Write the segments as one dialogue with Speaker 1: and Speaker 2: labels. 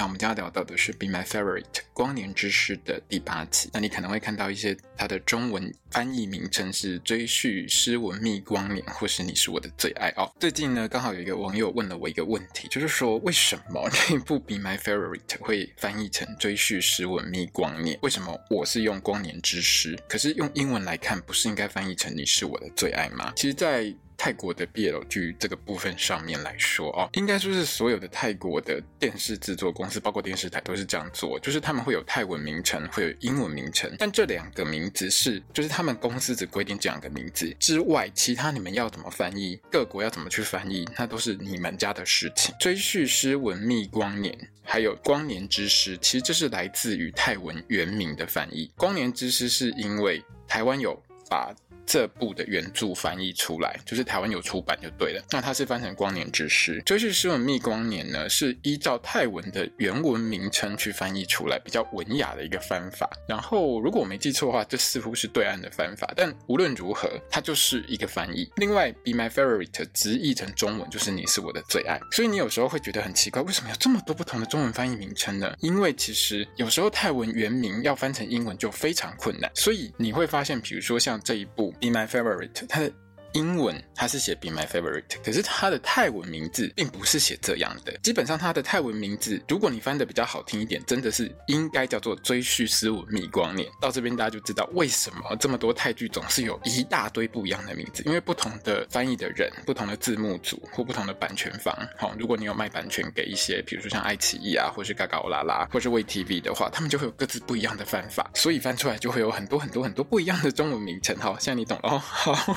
Speaker 1: 那我们今天要聊到的是《Be My Favorite》光年之诗的第八集。那你可能会看到一些它的中文翻译名称是《追续诗文觅光年》或是《你是我的最爱》哦。最近呢，刚好有一个网友问了我一个问题，就是说为什么这一部《Be My Favorite》会翻译成《追续诗文觅光年》？为什么我是用光年之诗，可是用英文来看，不是应该翻译成《你是我的最爱》吗？其实，在泰国的 BL 剧这个部分上面来说哦，应该说是所有的泰国的电视制作公司，包括电视台都是这样做，就是他们会有泰文名称，会有英文名称，但这两个名字是，就是他们公司只规定这两个名字之外，其他你们要怎么翻译，各国要怎么去翻译，那都是你们家的事情。追叙诗文蜜光年，还有光年之诗，其实这是来自于泰文原名的翻译。光年之诗是因为台湾有把。这部的原著翻译出来，就是台湾有出版就对了。那它是翻成《光年之诗》，追续诗文蜜光年呢，是依照泰文的原文名称去翻译出来，比较文雅的一个翻法。然后，如果我没记错的话，这似乎是对岸的翻法。但无论如何，它就是一个翻译。另外，《Be My Favorite》直译成中文就是“你是我的最爱”。所以你有时候会觉得很奇怪，为什么有这么多不同的中文翻译名称呢？因为其实有时候泰文原名要翻成英文就非常困难。所以你会发现，比如说像这一部。Be My Favorite，它的。 英文它是写 Be My Favorite，可是它的泰文名字并不是写这样的。基本上它的泰文名字，如果你翻得比较好听一点，真的是应该叫做追叙诗文蜜光年。到这边大家就知道为什么这么多泰剧总是有一大堆不一样的名字，因为不同的翻译的人、不同的字幕组或不同的版权方。好，如果你有卖版权给一些，比如说像爱奇艺啊，或是嘎嘎欧拉拉，或是 WeTV 的话，他们就会有各自不一样的翻法，所以翻出来就会有很多很多很多不一样的中文名称。好，现在你懂了哦。好。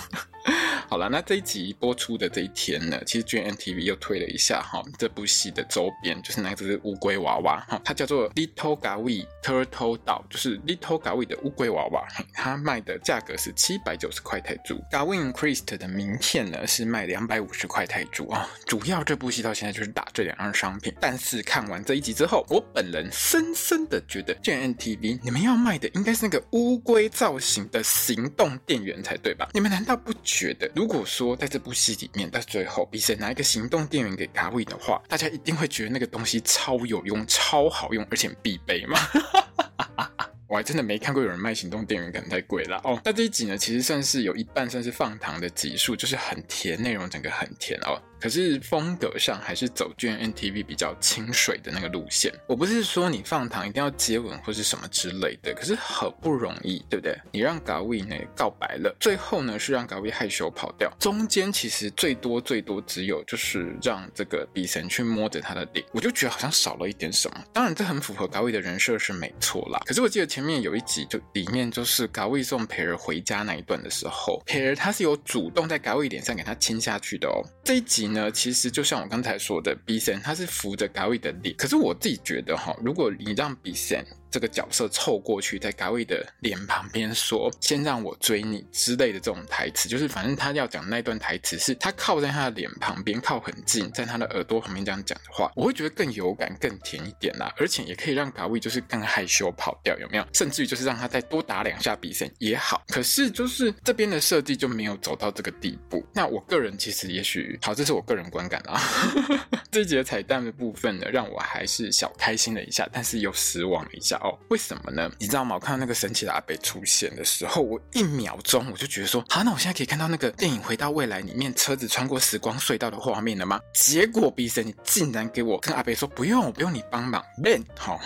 Speaker 1: 好了，那这一集播出的这一天呢，其实 GNTV 又推了一下哈，这部戏的周边就是那只乌龟娃娃哈，它叫做 Little Gawi Turtle Doll，就是 Little Gawi 的乌龟娃娃，它卖的价格是七百九十块泰铢。Gawin Christ 的名片呢是卖两百五十块泰铢啊。主要这部戏到现在就是打这两样商品，但是看完这一集之后，我本人深深的觉得 GNTV 你们要卖的应该是那个乌龟造型的行动电源才对吧？你们难道不觉如果说在这部戏里面，到最后比谁拿一个行动电源给卡威的话，大家一定会觉得那个东西超有用、超好用，而且必备嘛。我还真的没看过有人卖行动电源，可能太贵了哦。那这一集呢，其实算是有一半算是放糖的集数，就是很甜，内容整个很甜哦。可是风格上还是走 G N T V 比较清水的那个路线。我不是说你放糖一定要接吻或是什么之类的，可是很不容易，对不对？你让嘎威呢告白了，最后呢是让嘎威害羞跑掉，中间其实最多最多只有就是让这个比神去摸着他的脸，我就觉得好像少了一点什么。当然这很符合嘎威的人设是没错啦。可是我记得前面有一集就里面就是嘎威送培儿回家那一段的时候，培儿他是有主动在嘎威脸上给他亲下去的哦。这一集。呢，其实就像我刚才说的，B 三他是扶着嘎威的脸，可是我自己觉得哈，如果你让 B 三。这个角色凑过去，在嘎威的脸旁边说：“先让我追你”之类的这种台词，就是反正他要讲那段台词，是他靠在他的脸旁边，靠很近，在他的耳朵旁边这样讲的话，我会觉得更有感、更甜一点啦。而且也可以让嘎威就是更害羞跑掉，有没有？甚至于就是让他再多打两下比赛也好。可是就是这边的设计就没有走到这个地步。那我个人其实也许好，这是我个人观感啦。这节彩蛋的部分呢，让我还是小开心了一下，但是又失望了一下。哦，为什么呢？你知道吗？我看到那个神奇的阿北出现的时候，我一秒钟我就觉得说，好，那我现在可以看到那个电影《回到未来》里面车子穿过时光隧道的画面了吗？结果 B 神，你竟然给我跟阿北说不用，我不用你帮忙，man，好，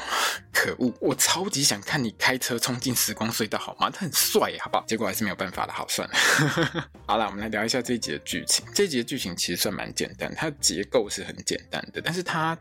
Speaker 1: 可恶！我超级想看你开车冲进时光隧道，好吗？他很帅，好不好？结果还是没有办法的，好算了。好了，我们来聊一下这一集的剧情。这一集的剧情其实算蛮简单，它的结构是很简单的，但是它。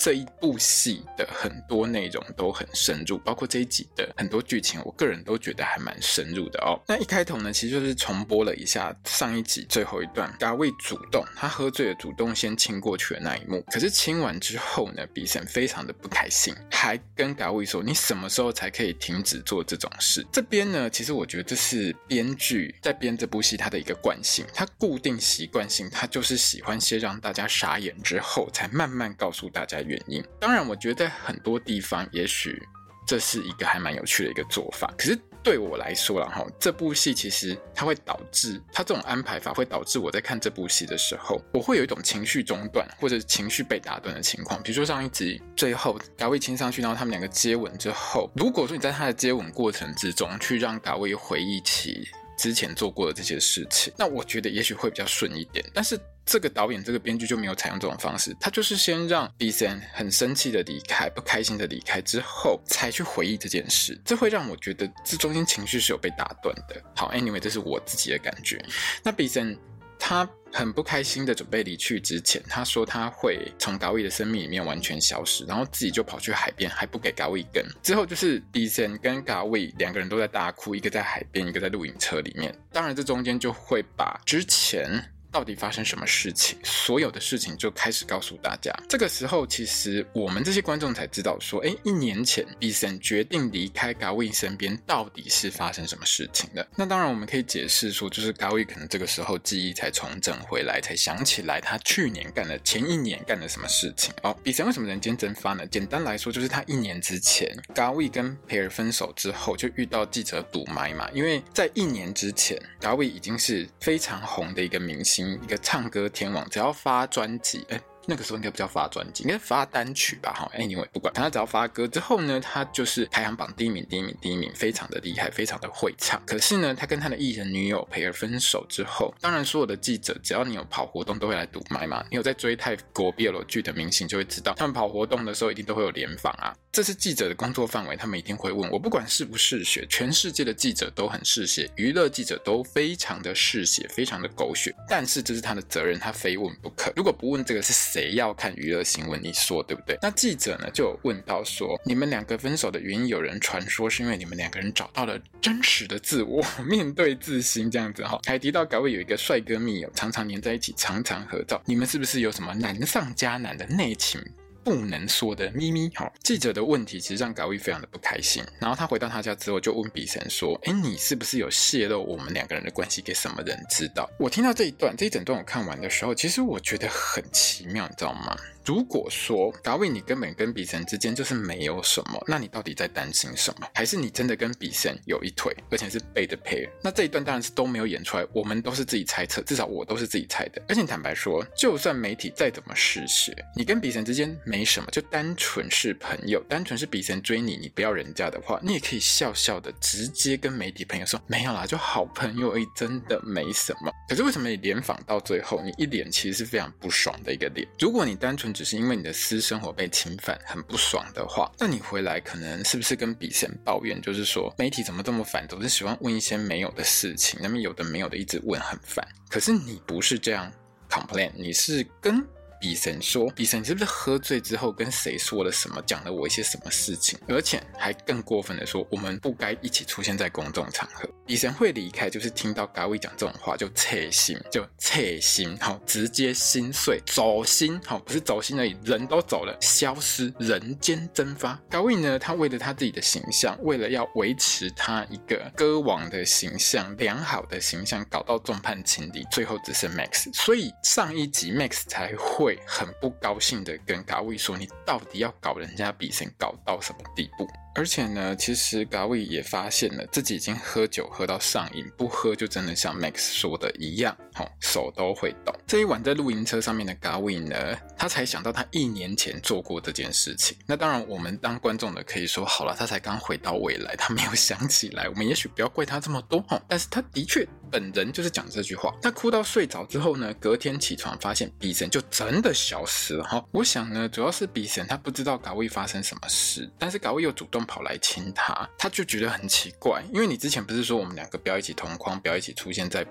Speaker 1: 这一部戏的很多内容都很深入，包括这一集的很多剧情，我个人都觉得还蛮深入的哦。那一开头呢，其实就是重播了一下上一集最后一段，嘎卫主动，他喝醉了，主动先亲过去的那一幕。可是亲完之后呢，比森非常的不开心，还跟嘎卫说：“你什么时候才可以停止做这种事？”这边呢，其实我觉得这是编剧在编这部戏他的一个惯性，他固定习惯性，他就是喜欢先让大家傻眼之后，才慢慢告诉大家。原因，当然，我觉得在很多地方也许这是一个还蛮有趣的一个做法。可是对我来说，然后这部戏其实它会导致它这种安排法会导致我在看这部戏的时候，我会有一种情绪中断或者情绪被打断的情况。比如说上一集最后嘎卫亲上去，然后他们两个接吻之后，如果说你在他的接吻过程之中去让嘎卫回忆起之前做过的这些事情，那我觉得也许会比较顺一点。但是。这个导演这个编剧就没有采用这种方式，他就是先让 B.Sen 很生气的离开，不开心的离开之后，才去回忆这件事，这会让我觉得这中间情绪是有被打断的。好，Anyway，这是我自己的感觉。那 B.Sen 他很不开心的准备离去之前，他说他会从嘎卫的生命里面完全消失，然后自己就跑去海边，还不给嘎卫一根。之后就是 d e s n 跟嘎卫两个人都在大哭，一个在海边，一个在露营车里面。当然，这中间就会把之前。到底发生什么事情？所有的事情就开始告诉大家。这个时候，其实我们这些观众才知道说，哎，一年前 B.Sen 决定离开嘎卫身边，到底是发生什么事情的？那当然，我们可以解释说，就是嘎卫可能这个时候记忆才重整回来，才想起来他去年干的、前一年干了什么事情。哦，B.Sen 为什么人间蒸发呢？简单来说，就是他一年之前，嘎卫跟培尔分手之后，就遇到记者堵麦嘛。因为在一年之前，嘎卫已经是非常红的一个明星。一个唱歌天王，只要发专辑，哎。那个时候应该不叫发专辑，应该发单曲吧？哈，anyway 不管，他只要发歌之后呢，他就是排行榜第一名，第一名，第一名，非常的厉害，非常的会唱。可是呢，他跟他的艺人女友培尔分手之后，当然所有的记者，只要你有跑活动，都会来堵麦嘛。你有在追泰国 BL 剧的明星，就会知道，他们跑活动的时候一定都会有联访啊。这是记者的工作范围，他们一定会问我，不管是不是血，全世界的记者都很嗜血，娱乐记者都非常的嗜血，非常的狗血。但是这是他的责任，他非问不可。如果不问这个是谁要看娱乐新闻？你说对不对？那记者呢就问到说，你们两个分手的原因，有人传说是因为你们两个人找到了真实的自我，面对自心这样子哈。还提到改位有一个帅哥密友，常常黏在一起，常常合照。你们是不是有什么难上加难的内情？不能说的秘密。好，记者的问题其实让高一非常的不开心。然后他回到他家之后，就问比神说：“哎，你是不是有泄露我们两个人的关系给什么人知道？”我听到这一段，这一整段我看完的时候，其实我觉得很奇妙，你知道吗？如果说嘎卫你根本跟比神之间就是没有什么，那你到底在担心什么？还是你真的跟比神有一腿，而且是背的 pair？那这一段当然是都没有演出来，我们都是自己猜测，至少我都是自己猜的。而且坦白说，就算媒体再怎么嗜血，你跟比神之间没什么，就单纯是朋友，单纯是比神追你，你不要人家的话，你也可以笑笑的直接跟媒体朋友说没有啦，就好朋友而已，真的没什么。可是为什么你联访到最后，你一脸其实是非常不爽的一个脸？如果你单纯只是因为你的私生活被侵犯，很不爽的话，那你回来可能是不是跟笔仙抱怨，就是说媒体怎么这么烦，总是喜欢问一些没有的事情，那么有的没有的一直问，很烦。可是你不是这样 complain，你是跟。比神说比神是不是喝醉之后跟谁说了什么，讲了我一些什么事情？而且还更过分的说，我们不该一起出现在公众场合。比神会离开，就是听到嘎卫讲这种话就切心，就切心，好，直接心碎，走心，好，不是走心而已，人都走了，消失，人间蒸发。嘎卫呢，他为了他自己的形象，为了要维持他一个歌王的形象，良好的形象，搞到众叛亲离，最后只剩 Max。所以上一集 Max 才会。”会很不高兴的跟卡位说：“你到底要搞人家比神搞到什么地步？”而且呢，其实嘎卫也发现了自己已经喝酒喝到上瘾，不喝就真的像 Max 说的一样，吼、哦，手都会抖。这一晚在露营车上面的嘎卫呢，他才想到他一年前做过这件事情。那当然，我们当观众的可以说好了，他才刚回到未来，他没有想起来。我们也许不要怪他这么多，吼、哦，但是他的确本人就是讲这句话。他哭到睡着之后呢，隔天起床发现 B 神就真的消失了，哈、哦。我想呢，主要是 B 神他不知道嘎卫发生什么事，但是嘎卫又主动。跑来亲他，他就觉得很奇怪，因为你之前不是说我们两个不要一起同框，不要一起出现在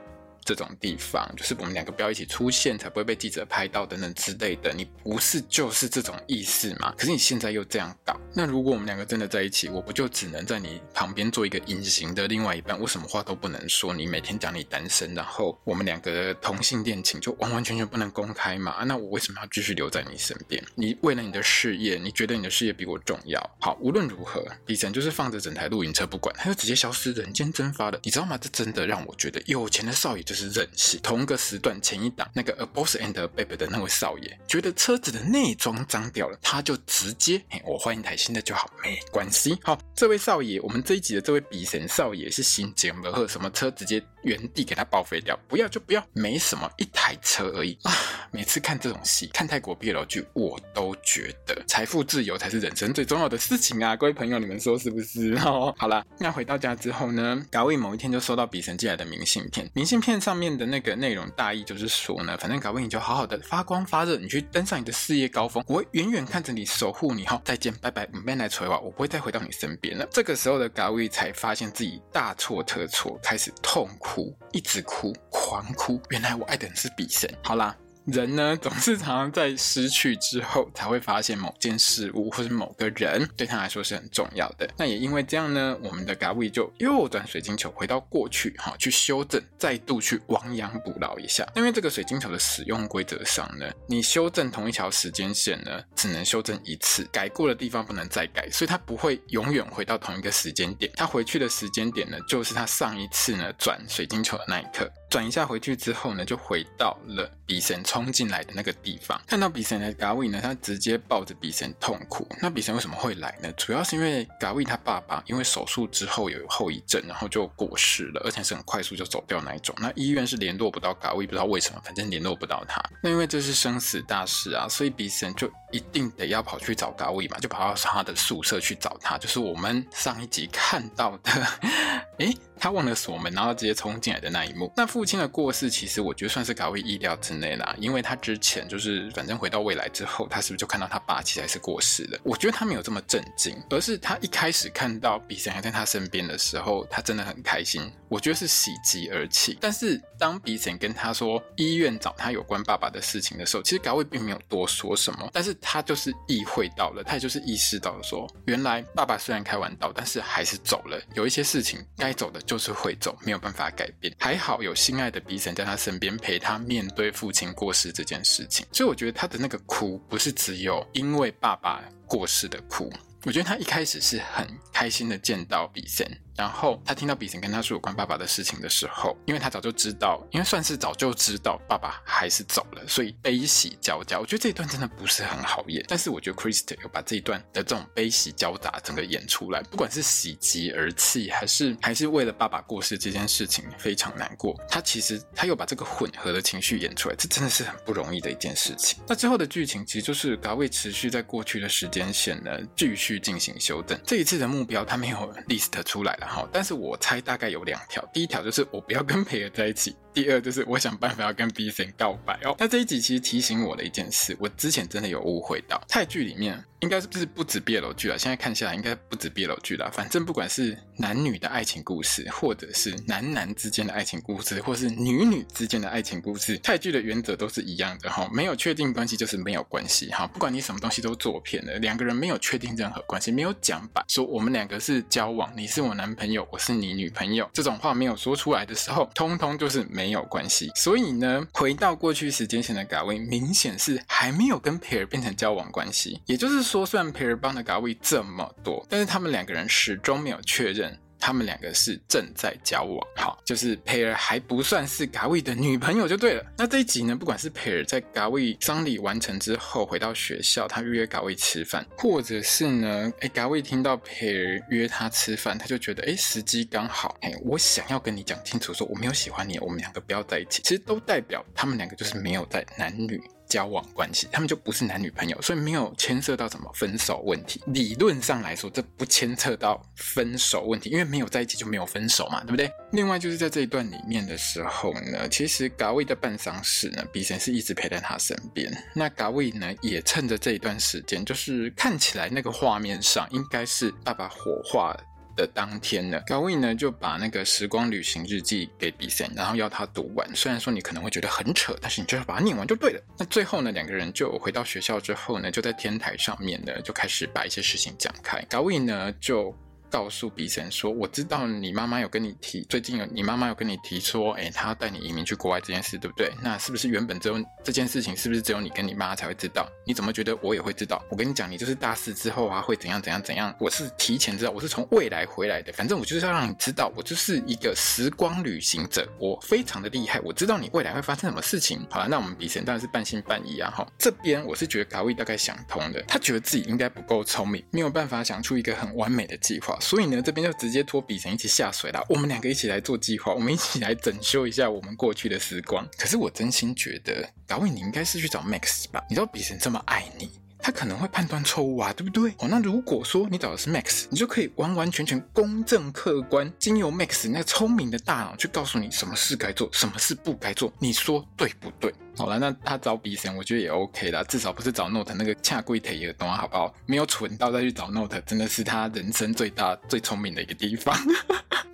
Speaker 1: 这种地方，就是我们两个不要一起出现，才不会被记者拍到等等之类的。你不是就是这种意思吗？可是你现在又这样搞，那如果我们两个真的在一起，我不就只能在你旁边做一个隐形的另外一半？我什么话都不能说，你每天讲你单身，然后我们两个同性恋情就完完全全不能公开嘛？那我为什么要继续留在你身边？你为了你的事业，你觉得你的事业比我重要？好，无论如何，李晨就是放着整台露营车不管，他就直接消失，人间蒸发了，你知道吗？这真的让我觉得有钱的少爷就是是任性。同个时段前一档那个 A Boss and a Babe 的那位少爷，觉得车子的内装脏掉了，他就直接，嘿，我换一台新的就好，没关系。好，这位少爷，我们这一集的这位比神少爷是新捷摩和什么车直接原地给他报废掉，不要就不要，没什么，一台车而已啊。每次看这种戏，看泰国 BL 剧，我都觉得财富自由才是人生最重要的事情啊，各位朋友，你们说是不是？哦，好了，那回到家之后呢，嘎威某一天就收到比神寄来的明信片，明信片上面的那个内容大意就是说呢，反正嘎威你就好好的发光发热，你去登上你的事业高峰，我会远远看着你，守护你，好，再见，拜拜，唔变来锤话，我不会再回到你身边了。这个时候的嘎威才发现自己大错特错，开始痛哭，一直哭，狂哭，原来我爱的人是比神。好啦。人呢，总是常常在失去之后，才会发现某件事物或是某个人对他来说是很重要的。那也因为这样呢，我们的嘎威就又转水晶球回到过去，哈，去修正，再度去亡羊补牢一下。因为这个水晶球的使用规则上呢，你修正同一条时间线呢，只能修正一次，改过的地方不能再改，所以它不会永远回到同一个时间点。它回去的时间点呢，就是它上一次呢转水晶球的那一刻。转一下回去之后呢，就回到了比神冲进来的那个地方。看到比神的嘎威呢，他直接抱着比神痛哭。那比神为什么会来呢？主要是因为嘎威他爸爸因为手术之后有后遗症，然后就过世了，而且是很快速就走掉那一种。那医院是联络不到嘎威，不知道为什么，反正联络不到他。那因为这是生死大事啊，所以比神就一定得要跑去找嘎威嘛，就跑到他的宿舍去找他。就是我们上一集看到的，诶他忘了锁门，然后直接冲进来的那一幕。那父父亲的过世，其实我觉得算是嘎威意料之内啦，因为他之前就是反正回到未来之后，他是不是就看到他爸其实还是过世了？我觉得他没有这么震惊，而是他一开始看到比神还在他身边的时候，他真的很开心。我觉得是喜极而泣。但是当比神跟他说医院找他有关爸爸的事情的时候，其实嘎威并没有多说什么，但是他就是意会到了，他也就是意识到了说，原来爸爸虽然开完刀，但是还是走了，有一些事情该走的。就是会走，没有办法改变。还好有 亲爱的比森在他身边陪他面对父亲过世这件事情，所以我觉得他的那个哭不是只有因为爸爸过世的哭，我觉得他一开始是很开心的见到比森。然后他听到比神跟他说有关爸爸的事情的时候，因为他早就知道，因为算是早就知道爸爸还是走了，所以悲喜交加。我觉得这一段真的不是很好演，但是我觉得 Kristen 有把这一段的这种悲喜交杂整个演出来，不管是喜极而泣，还是还是为了爸爸过世这件事情非常难过，他其实他又把这个混合的情绪演出来，这真的是很不容易的一件事情。那之后的剧情其实就是嘎威持续在过去的时间线呢继续进行修正，这一次的目标他没有 list 出来了。好，但是我猜大概有两条。第一条就是我不要跟培尔在一起。第二就是我想办法要跟 B 神告白哦。那这一集其实提醒我的一件事，我之前真的有误会到泰剧里面。应该是不是不止 BL 剧了？现在看下来，应该不止 BL 剧了。反正不管是男女的爱情故事，或者是男男之间的爱情故事，或是女女之间的爱情故事，泰剧的原则都是一样的哈。没有确定关系就是没有关系哈。不管你什么东西都做偏了，两个人没有确定任何关系，没有讲白说我们两个是交往，你是我男朋友，我是你女朋友，这种话没有说出来的时候，通通就是没没有关系。所以呢，回到过去时间线的嘎威，明显是还没有跟培尔变成交往关系，也就是说。说虽然培尔帮的嘎威这么多，但是他们两个人始终没有确认他们两个是正在交往。好，就是佩尔还不算是嘎威的女朋友就对了。那这一集呢，不管是佩尔在嘎威丧礼完成之后回到学校，他约嘎威吃饭，或者是呢，哎，嘎威听到佩尔约他吃饭，他就觉得哎，时机刚好，哎，我想要跟你讲清楚，说我没有喜欢你，我们两个不要在一起。其实都代表他们两个就是没有在男女。交往关系，他们就不是男女朋友，所以没有牵涉到什么分手问题。理论上来说，这不牵扯到分手问题，因为没有在一起就没有分手嘛，对不对？另外就是在这一段里面的时候呢，其实嘎卫的办丧事呢，比神是一直陪在他身边。那嘎卫呢，也趁着这一段时间，就是看起来那个画面上应该是爸爸火化的当天呢 gawi 呢就把那个时光旅行日记给 b i s n 然后要他读完。虽然说你可能会觉得很扯，但是你就要把它念完就对了。那最后呢，两个人就回到学校之后呢，就在天台上面呢就开始把一些事情讲开。gawi 呢就。告诉比神说：“我知道你妈妈有跟你提，最近有你妈妈有跟你提说，哎，她要带你移民去国外这件事，对不对？那是不是原本只有这件事情，是不是只有你跟你妈才会知道？你怎么觉得我也会知道？我跟你讲，你就是大四之后啊，会怎样怎样怎样？我是提前知道，我是从未来回来的，反正我就是要让你知道，我就是一个时光旅行者，我非常的厉害，我知道你未来会发生什么事情。好了，那我们比神当然是半信半疑啊。哈，这边我是觉得卡威大概想通的，他觉得自己应该不够聪明，没有办法想出一个很完美的计划，所以呢，这边就。”直接拖比神一起下水了，我们两个一起来做计划，我们一起来整修一下我们过去的时光。可是我真心觉得，嘎卫你应该是去找 Max 吧？你知道比神这么爱你，他可能会判断错误啊，对不对？哦，那如果说你找的是 Max，你就可以完完全全公正客观，经由 Max 那个聪明的大脑去告诉你什么事该做，什么事不该做，你说对不对？好了，那他找比森，我觉得也 OK 啦，至少不是找 Note 那个恰贵腿的东，好不好？没有蠢到再去找 Note，真的是他人生最大最聪明的一个地方。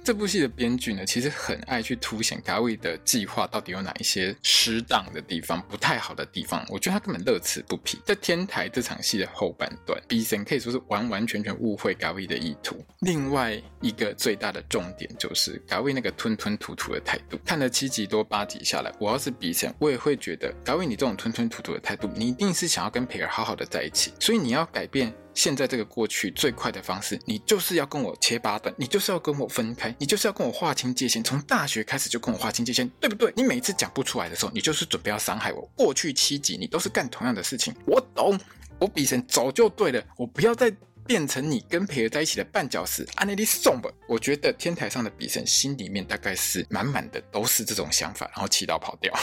Speaker 1: 这部戏的编剧呢，其实很爱去凸显卡威的计划到底有哪一些失当的地方，不太好的地方。我觉得他根本乐此不疲。在天台这场戏的后半段，比森可以说是完完全全误会卡威的意图。另外一个最大的重点就是卡威那个吞吞吐吐的态度。看了七集多八集下来，我要是比森，我也会觉得卡威你这种吞吞吐吐的态度，你一定是想要跟培尔好好的在一起，所以你要改变。现在这个过去最快的方式，你就是要跟我切八段，你就是要跟我分开，你就是要跟我划清界限，从大学开始就跟我划清界限，对不对？你每次讲不出来的时候，你就是准备要伤害我。过去七集你都是干同样的事情，我懂，我比神早就对了，我不要再变成你跟培尔在一起的绊脚石。安内利送吧，我觉得天台上的比神心里面大概是满满的都是这种想法，然后气到跑掉。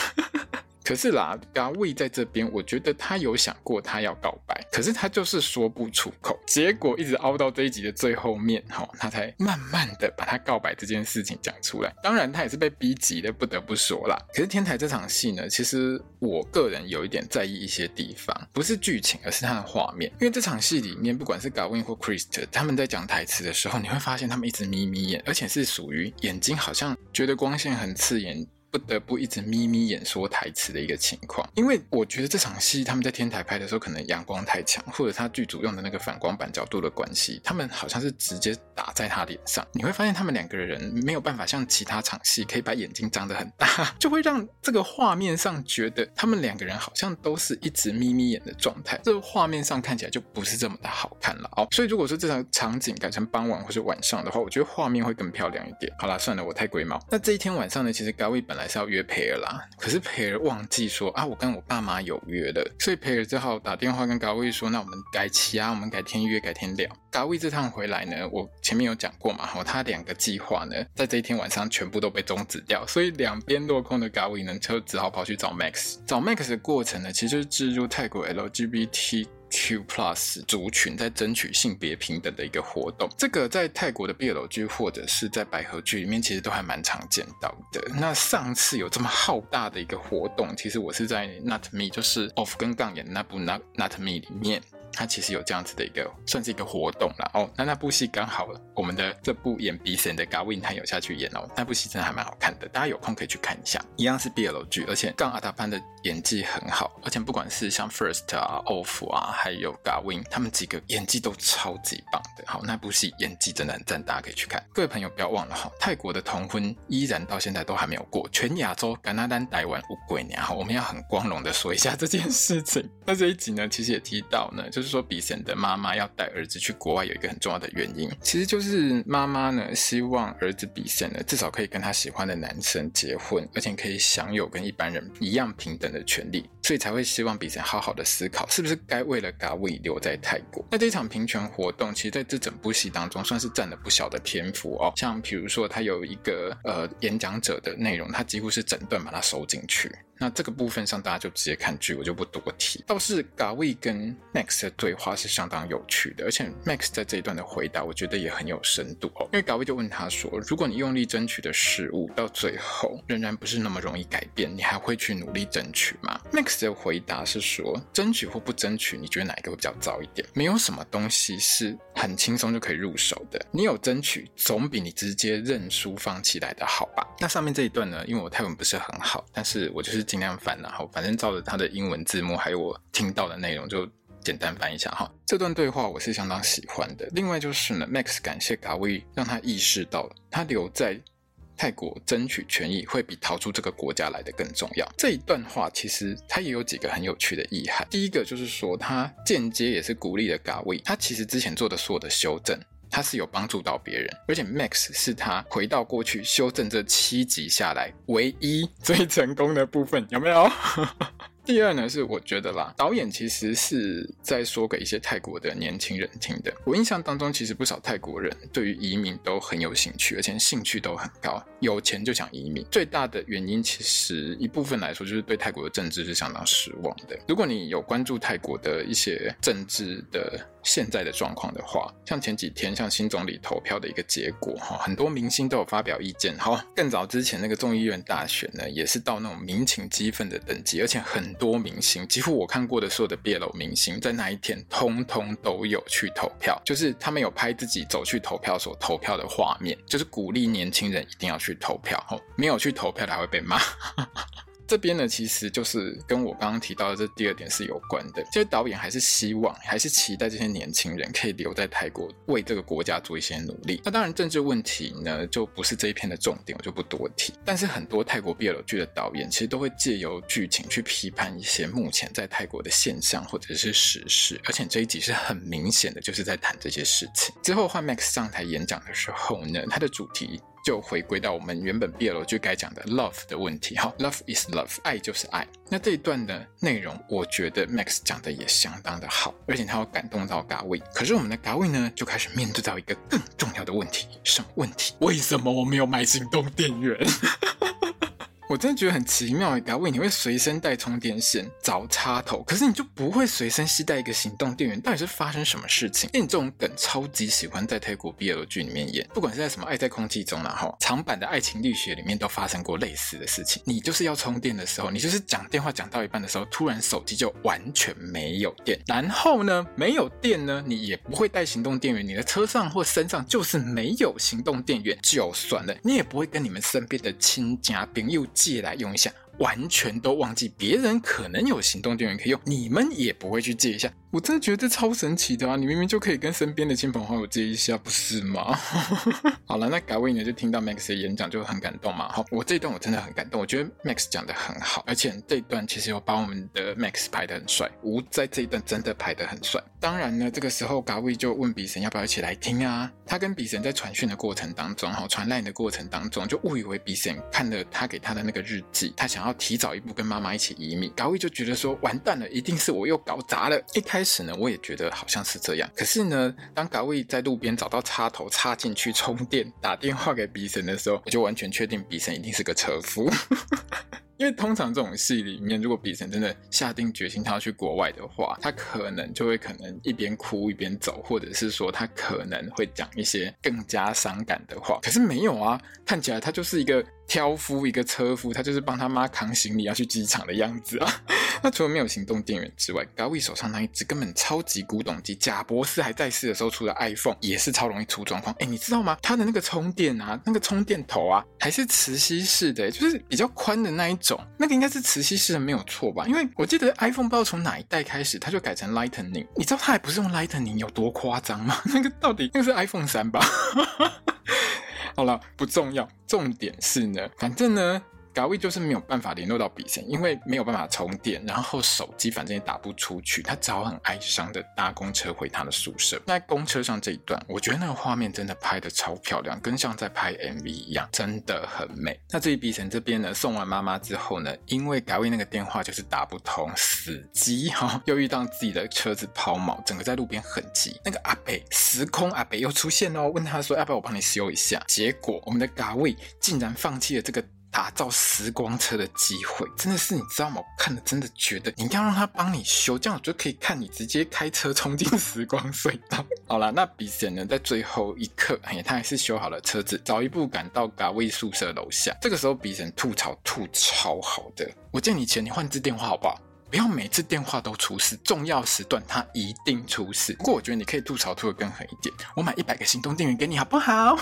Speaker 1: 可是啦，嘎卫在这边，我觉得他有想过他要告白，可是他就是说不出口，结果一直凹到这一集的最后面，哈，他才慢慢的把他告白这件事情讲出来。当然，他也是被逼急的，不得不说啦。可是天台这场戏呢，其实我个人有一点在意一些地方，不是剧情，而是他的画面。因为这场戏里面，不管是嘎卫或 Chris，他们在讲台词的时候，你会发现他们一直眯眯眼，而且是属于眼睛好像觉得光线很刺眼。不得不一直眯眯眼说台词的一个情况，因为我觉得这场戏他们在天台拍的时候，可能阳光太强，或者他剧组用的那个反光板角度的关系，他们好像是直接打在他脸上。你会发现他们两个人没有办法像其他场戏可以把眼睛张得很大，就会让这个画面上觉得他们两个人好像都是一直眯眯眼的状态，这个画面上看起来就不是这么的好看了哦。所以如果说这场场景改成傍晚或是晚上的话，我觉得画面会更漂亮一点。好啦，算了，我太龟毛。那这一天晚上呢，其实高位本来。还是要约培尔啦，可是培尔忘记说啊，我跟我爸妈有约了，所以培尔只好打电话跟嘎卫说，那我们改期啊，我们改天约，改天聊。嘎卫这趟回来呢，我前面有讲过嘛，哈，他两个计划呢，在这一天晚上全部都被终止掉，所以两边落空的嘎卫呢，就只好跑去找 Max。找 Max 的过程呢，其实就是置入泰国 LGBT。Q Plus 族群在争取性别平等的一个活动，这个在泰国的 BL 剧或者是在百合剧里面，其实都还蛮常见到的。那上次有这么浩大的一个活动，其实我是在 Not Me，就是 Off 跟杠演那部 Not Not Me 里面。他其实有这样子的一个，算是一个活动啦。哦。那那部戏刚好我们的这部演 Bison 的 Gawin 他有下去演哦。那部戏真的还蛮好看的，大家有空可以去看一下。一样是 BL 剧，而且刚阿达潘的演技很好，而且不管是像 First 啊、Off 啊，还有 Gawin，他们几个演技都超级棒的。好，那部戏演技真的很赞，大家可以去看。各位朋友不要忘了哈，泰国的同婚依然到现在都还没有过，全亚洲甘拿丹台湾无鬼年哈，我们要很光荣的说一下这件事情。那这一集呢，其实也提到呢，就。就是说，比森的妈妈要带儿子去国外，有一个很重要的原因，其实就是妈妈呢希望儿子比森呢至少可以跟他喜欢的男生结婚，而且可以享有跟一般人一样平等的权利，所以才会希望比森好好的思考，是不是该为了嘎卫留在泰国。那这场平权活动，其实在这整部戏当中算是占了不小的篇幅哦。像比如说，他有一个呃演讲者的内容，他几乎是整段把它收进去。那这个部分上大家就直接看剧，我就不多提。倒是 Gawi 跟 Max 的对话是相当有趣的，而且 Max 在这一段的回答，我觉得也很有深度哦。因为 Gawi 就问他说：“如果你用力争取的事物到最后仍然不是那么容易改变，你还会去努力争取吗？”Max 的回答是说：“争取或不争取，你觉得哪一个会比较糟一点？没有什么东西是很轻松就可以入手的。你有争取，总比你直接认输放弃来的好吧？”那上面这一段呢，因为我泰文不是很好，但是我就是尽量翻，然后反正照着他的英文字幕，还有我听到的内容，就简单翻一下哈。这段对话我是相当喜欢的。另外就是呢，Max 感谢 Gawi，让他意识到他留在泰国争取权益会比逃出这个国家来的更重要。这一段话其实他也有几个很有趣的意涵。第一个就是说，他间接也是鼓励了 Gawi，他其实之前做的所有的修正。他是有帮助到别人，而且 Max 是他回到过去修正这七集下来唯一最成功的部分，有没有？第二呢，是我觉得啦，导演其实是在说给一些泰国的年轻人听的。我印象当中，其实不少泰国人对于移民都很有兴趣，而且兴趣都很高，有钱就想移民。最大的原因，其实一部分来说，就是对泰国的政治是相当失望的。如果你有关注泰国的一些政治的现在的状况的话，像前几天像新总理投票的一个结果，哈，很多明星都有发表意见。好，更早之前那个众议院大选呢，也是到那种民情激愤的等级，而且很。多明星，几乎我看过的所有的 BL 明星，在那一天通通都有去投票，就是他们有拍自己走去投票所投票的画面，就是鼓励年轻人一定要去投票，哦，没有去投票的还会被骂。这边呢，其实就是跟我刚刚提到的这第二点是有关的。这些导演还是希望，还是期待这些年轻人可以留在泰国，为这个国家做一些努力。那当然，政治问题呢，就不是这一篇的重点，我就不多提。但是很多泰国 BL 剧的导演，其实都会借由剧情去批判一些目前在泰国的现象或者是时事。而且这一集是很明显的，就是在谈这些事情。之后换 Max 上台演讲的时候呢，他的主题。就回归到我们原本 b 楼就该讲的 love 的问题，好，love is love，爱就是爱。那这一段的内容，我觉得 Max 讲的也相当的好，而且他有感动到 Gawi。可是我们的 Gawi 呢，就开始面对到一个更重要的问题，什么问题？为什么我没有买行动电源？我真的觉得很奇妙，嘎卫，你会随身带充电线找插头，可是你就不会随身携带一个行动电源，到底是发生什么事情？因为你这种梗超级喜欢在泰国 BL 剧里面演，不管是在什么《爱在空气中》然后长版的《爱情力学》里面都发生过类似的事情。你就是要充电的时候，你就是讲电话讲到一半的时候，突然手机就完全没有电，然后呢，没有电呢，你也不会带行动电源，你的车上或身上就是没有行动电源，就算了，你也不会跟你们身边的亲家朋友借来用一下，完全都忘记别人可能有行动电源可以用，你们也不会去借一下。我真的觉得这超神奇的啊！你明明就可以跟身边的亲朋好友接一下，不是吗？好了，那 Gawi 呢就听到 Max 的演讲就很感动嘛。好，我这一段我真的很感动，我觉得 Max 讲得很好，而且这一段其实有把我们的 Max 拍得很帅，吴在这一段真的拍得很帅。当然呢，这个时候 Gawi 就问比神要不要一起来听啊？他跟比神在传讯的过程当中，哈，传烂的过程当中，就误以为比神看了他给他的那个日记，他想要提早一步跟妈妈一起移民。Gawi 就觉得说完蛋了，一定是我又搞砸了。一开开始呢，我也觉得好像是这样。可是呢，当嘎位在路边找到插头插进去充电，打电话给比神的时候，我就完全确定比神一定是个车夫。因为通常这种戏里面，如果比神真的下定决心他要去国外的话，他可能就会可能一边哭一边走，或者是说他可能会讲一些更加伤感的话。可是没有啊，看起来他就是一个。挑夫，一个车夫，他就是帮他妈扛行李要去机场的样子啊。那除了没有行动电源之外，Gawi 手上那一只根本超级古董机，贾博士还在世的时候出的 iPhone 也是超容易出状况。哎，你知道吗？它的那个充电啊，那个充电头啊，还是磁吸式的，就是比较宽的那一种。那个应该是磁吸式的，没有错吧？因为我记得 iPhone 不知道从哪一代开始，它就改成 Lightning。你知道它还不是用 Lightning 有多夸张吗？那个到底那个是 iPhone 三吧？好了，不重要，重点是呢，反正呢。Gawi 就是没有办法联络到比神，因为没有办法充电，然后手机反正也打不出去，他只好很哀伤的搭公车回他的宿舍。在公车上这一段，我觉得那个画面真的拍的超漂亮，跟像在拍 MV 一样，真的很美。那至于比神这边呢，送完妈妈之后呢，因为 Gawi 那个电话就是打不通，死机哈，又遇到自己的车子抛锚，整个在路边很急。那个阿北时空阿北又出现哦，问他说要不要我帮你修一下？结果我们的 Gawi 竟然放弃了这个。打造时光车的机会，真的是你知道吗？我看了真的觉得你要让他帮你修，这样我就可以看你直接开车冲进时光隧道。好了，那比神呢，在最后一刻，哎，他还是修好了车子，早一步赶到嘎位宿舍楼下。这个时候，比神吐槽吐超好的，我借你钱，你换支电话好不好？不要每次电话都出事，重要时段它一定出事。不过我觉得你可以吐槽吐得更狠一点，我买一百个行动电源给你好不好？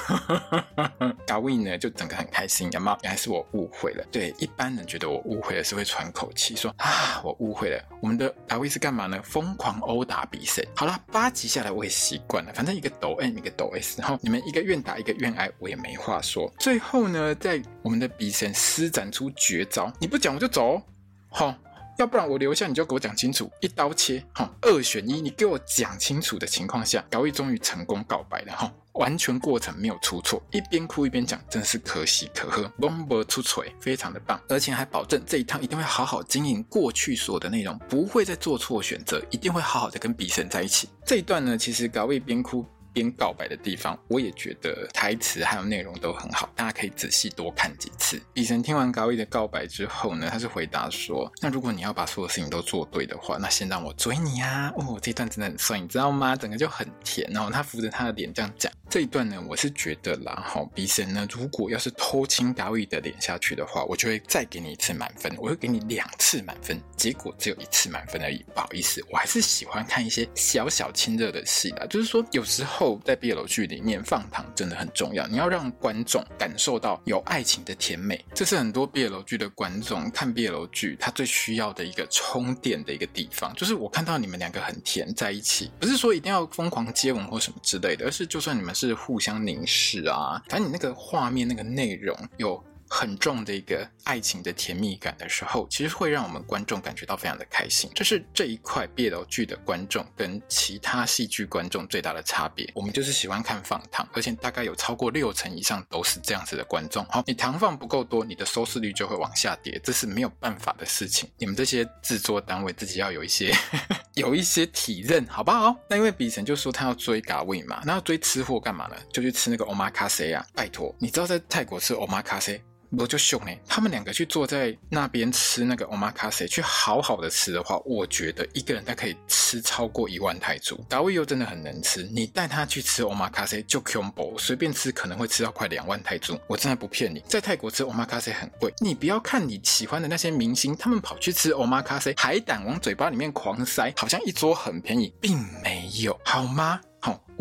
Speaker 1: 嘎卫呢就整个很开心，有没有？原来是我误会了。对，一般人觉得我误会了是会喘口气说啊，我误会了。我们的嘎卫是干嘛呢？疯狂殴打比神。好了，八集下来我也习惯了，反正一个抖 M 一个抖 S，然后你们一个愿打一个愿挨，我也没话说。最后呢，在我们的比神施展出绝招，你不讲我就走，好。要不然我留下，你就给我讲清楚，一刀切，哈，二选一，你给我讲清楚的情况下，嘎卫终于成功告白了，哈，完全过程没有出错，一边哭一边讲，真是可喜可贺，拢无出错，非常的棒，而且还保证这一趟一定会好好经营过去所有的内容，不会再做错选择，一定会好好的跟比神在一起。这一段呢，其实高位边哭。边告白的地方，我也觉得台词还有内容都很好，大家可以仔细多看几次。比神听完高一的告白之后呢，他是回答说：“那如果你要把所有事情都做对的话，那先让我追你啊！”哦，这一段真的很帅，你知道吗？整个就很甜。然后他扶着他的脸这样讲。这一段呢，我是觉得啦，哈，比神呢，如果要是偷亲高一的脸下去的话，我就会再给你一次满分，我会给你两次满分，结果只有一次满分而已。不好意思，我还是喜欢看一些小小亲热的戏啦，就是说有时候。后在 BL 剧里面放糖真的很重要，你要让观众感受到有爱情的甜美，这是很多 BL 剧的观众看 BL 剧他最需要的一个充电的一个地方。就是我看到你们两个很甜在一起，不是说一定要疯狂接吻或什么之类的，而是就算你们是互相凝视啊，反正你那个画面那个内容有。很重的一个爱情的甜蜜感的时候，其实会让我们观众感觉到非常的开心。这是这一块 BL 剧的观众跟其他戏剧观众最大的差别。我们就是喜欢看放糖，而且大概有超过六成以上都是这样子的观众。好，你糖放不够多，你的收视率就会往下跌，这是没有办法的事情。你们这些制作单位自己要有一些 有一些体认，好不好？那因为比神就说他要追嘎位嘛，那要追吃货干嘛呢？就去吃那个 omakase 啊！拜托，你知道在泰国吃 omakase？我就凶呢，他们两个去坐在那边吃那个 omakase，去好好的吃的话，我觉得一个人他可以吃超过一万泰铢。嘎卫又真的很能吃，你带他去吃 omakase 就 combo，随便吃可能会吃到快两万泰铢，我真的不骗你。在泰国吃 omakase 很贵，你不要看你喜欢的那些明星，他们跑去吃 omakase，海胆往嘴巴里面狂塞，好像一桌很便宜，并没有，好吗？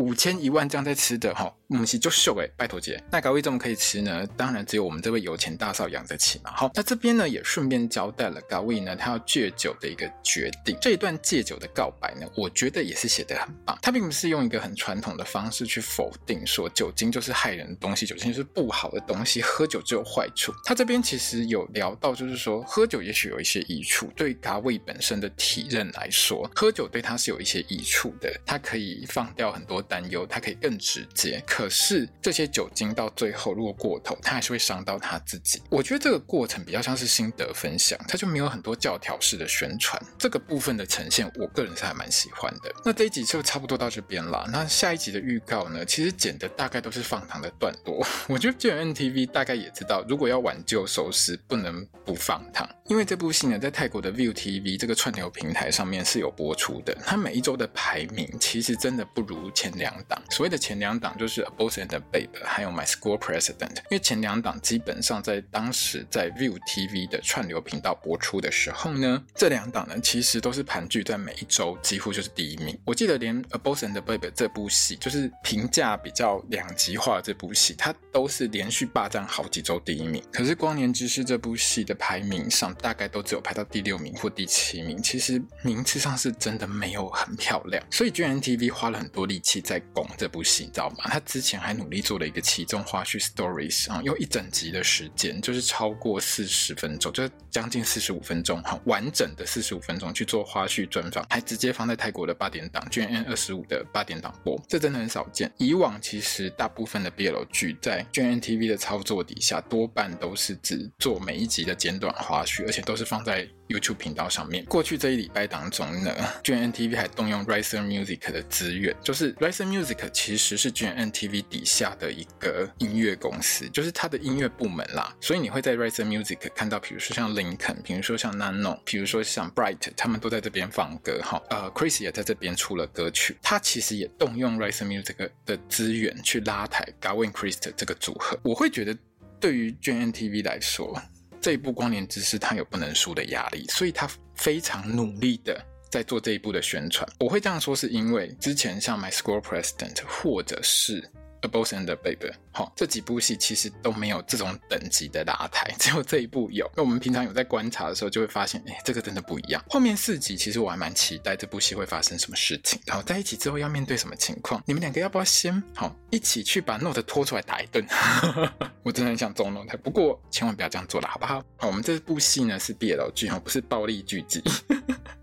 Speaker 1: 五千一万这样在吃的哈。母系就秀哎，拜托姐，那嘎卫怎么可以吃呢？当然只有我们这位有钱大少养得起嘛。好，那这边呢也顺便交代了嘎卫呢他要戒酒的一个决定。这一段戒酒的告白呢，我觉得也是写得很棒。他并不是用一个很传统的方式去否定说酒精就是害人的东西，酒精是不好的东西，喝酒只有坏处。他这边其实有聊到，就是说喝酒也许有一些益处，对嘎卫本身的体认来说，喝酒对他是有一些益处的。他可以放掉很多担忧，他可以更直接。可是这些酒精到最后如果过头，他还是会伤到他自己。我觉得这个过程比较像是心得分享，它就没有很多教条式的宣传。这个部分的呈现，我个人是还蛮喜欢的。那这一集就差不多到这边了。那下一集的预告呢，其实剪的大概都是放糖的段落。我觉得 GMMTV 大概也知道，如果要挽救收视，不能不放糖。因为这部戏呢，在泰国的 View TV 这个串流平台上面是有播出的。它每一周的排名其实真的不如前两档。所谓的前两档就是 A Boss and Babe，还有 My School President，因为前两档基本上在当时在 View TV 的串流频道播出的时候呢，这两档呢其实都是盘踞在每一周几乎就是第一名。我记得连 A Boss and Babe 这部戏，就是评价比较两极化的这部戏，它都是连续霸占好几周第一名。可是《光年之诗》这部戏的排名上，大概都只有排到第六名或第七名，其实名次上是真的没有很漂亮。所以 GMMTV 花了很多力气在拱这部戏，你知道吗？他之前还努力做了一个其中花絮 stories 啊，用一整集的时间，就是超过四十分钟，就将近四十五分钟哈，完整的四十五分钟去做花絮专访，还直接放在泰国的八点档 G N 二十五的八点档播，这真的很少见。以往其实大部分的 BL 剧在 G N T V 的操作底下，多半都是只做每一集的简短花絮，而且都是放在 YouTube 频道上面。过去这一礼拜当中呢，GMMTV 还动用 Riser Music 的资源，就是 Riser Music 其实是 GMMTV 底下的一个音乐公司，就是它的音乐部门啦。所以你会在 Riser Music 看到，比如说像 Lincoln，比如说像 Nano，比如说像 Bright，他们都在这边放歌哈。呃，Chris 也在这边出了歌曲，他其实也动用 Riser Music 的资源去拉抬 Gavin Christ 这个组合。我会觉得，对于 GMMTV 来说，这一部《光年之师他有不能输的压力，所以他非常努力的。在做这一部的宣传，我会这样说，是因为之前像《My School President》或者是。A Boss and a Babe，好，这几部戏其实都没有这种等级的拉抬，只有这一部有。那我们平常有在观察的时候，就会发现，哎，这个真的不一样。后面四集其实我还蛮期待这部戏会发生什么事情，然后在一起之后要面对什么情况。你们两个要不要先好一起去把 Note 拖出来打一顿？我真的很想揍 Note，不过千万不要这样做了，好不好？好，我们这部戏呢是 BL 剧，哈，不是暴力剧集。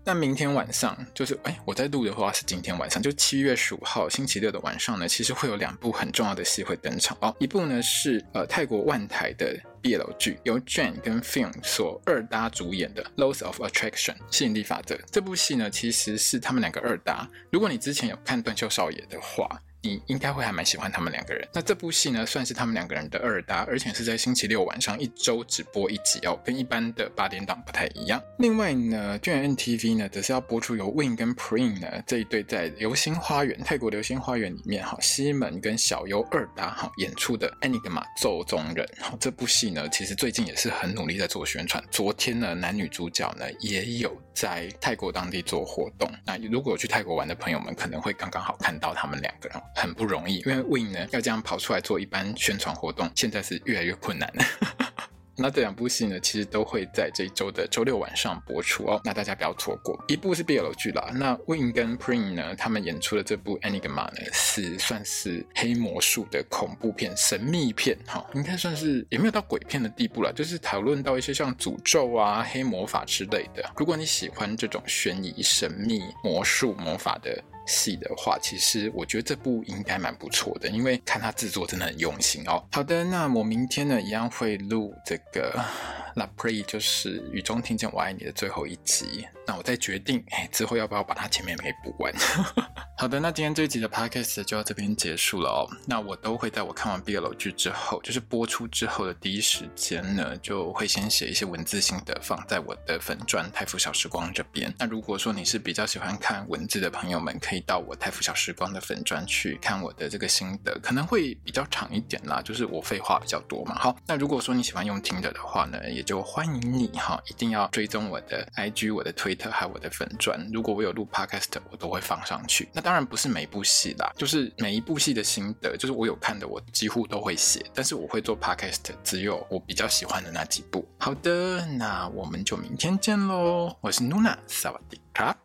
Speaker 1: 那明天晚上就是，哎，我在录的话是今天晚上，就七月十五号星期六的晚上呢，其实会有两部很重要的戏会登场哦。一部呢是呃泰国万台的 BL 剧，由 Jane 跟 Film 所二搭主演的《Laws of Attraction》吸引力法则。这部戏呢其实是他们两个二搭。如果你之前有看《断袖少爷》的话。你应该会还蛮喜欢他们两个人。那这部戏呢，算是他们两个人的二搭，而且是在星期六晚上一周只播一集哦，跟一般的八点档不太一样。另外呢，GMMTV 呢，则是要播出由 Win 跟 Prin 呢这一对在《流星花园》泰国《流星花园》里面哈，西门跟小优二搭哈演出的《Enigma 奏中人》。哈，这部戏呢，其实最近也是很努力在做宣传。昨天呢，男女主角呢也有在泰国当地做活动。那如果去泰国玩的朋友们，可能会刚刚好看到他们两个人。很不容易，因为 Win 呢要这样跑出来做一般宣传活动，现在是越来越困难了。那这两部戏呢，其实都会在这一周的周六晚上播出哦，那大家不要错过。一部是 BL 剧啦，那 Win 跟 Prin 呢，他们演出的这部 Enigma 呢，是算是黑魔术的恐怖片、神秘片，哈、哦，应该算是也没有到鬼片的地步啦，就是讨论到一些像诅咒啊、黑魔法之类的。如果你喜欢这种悬疑、神秘、魔术、魔法的。戏的话，其实我觉得这部应该蛮不错的，因为看他制作真的很用心哦。好的，那我明天呢，一样会录这个。La Prey 就是雨中听见我爱你的最后一集，那我再决定，哎，之后要不要把它前面给补完？好的，那今天这一集的 Podcast 就到这边结束了哦。那我都会在我看完 BL 剧之后，就是播出之后的第一时间呢，就会先写一些文字性的放在我的粉专泰腐小时光这边。那如果说你是比较喜欢看文字的朋友们，可以到我泰腐小时光的粉专去看我的这个心得，可能会比较长一点啦，就是我废话比较多嘛。好，那如果说你喜欢用听的的话呢，也就欢迎你哈，一定要追踪我的 IG、我的推还有我的粉钻。如果我有录 Podcast，我都会放上去。那当然不是每一部戏啦，就是每一部戏的心得，就是我有看的，我几乎都会写。但是我会做 Podcast，只有我比较喜欢的那几部。好的，那我们就明天见喽。我是 Nuna，萨瓦迪卡。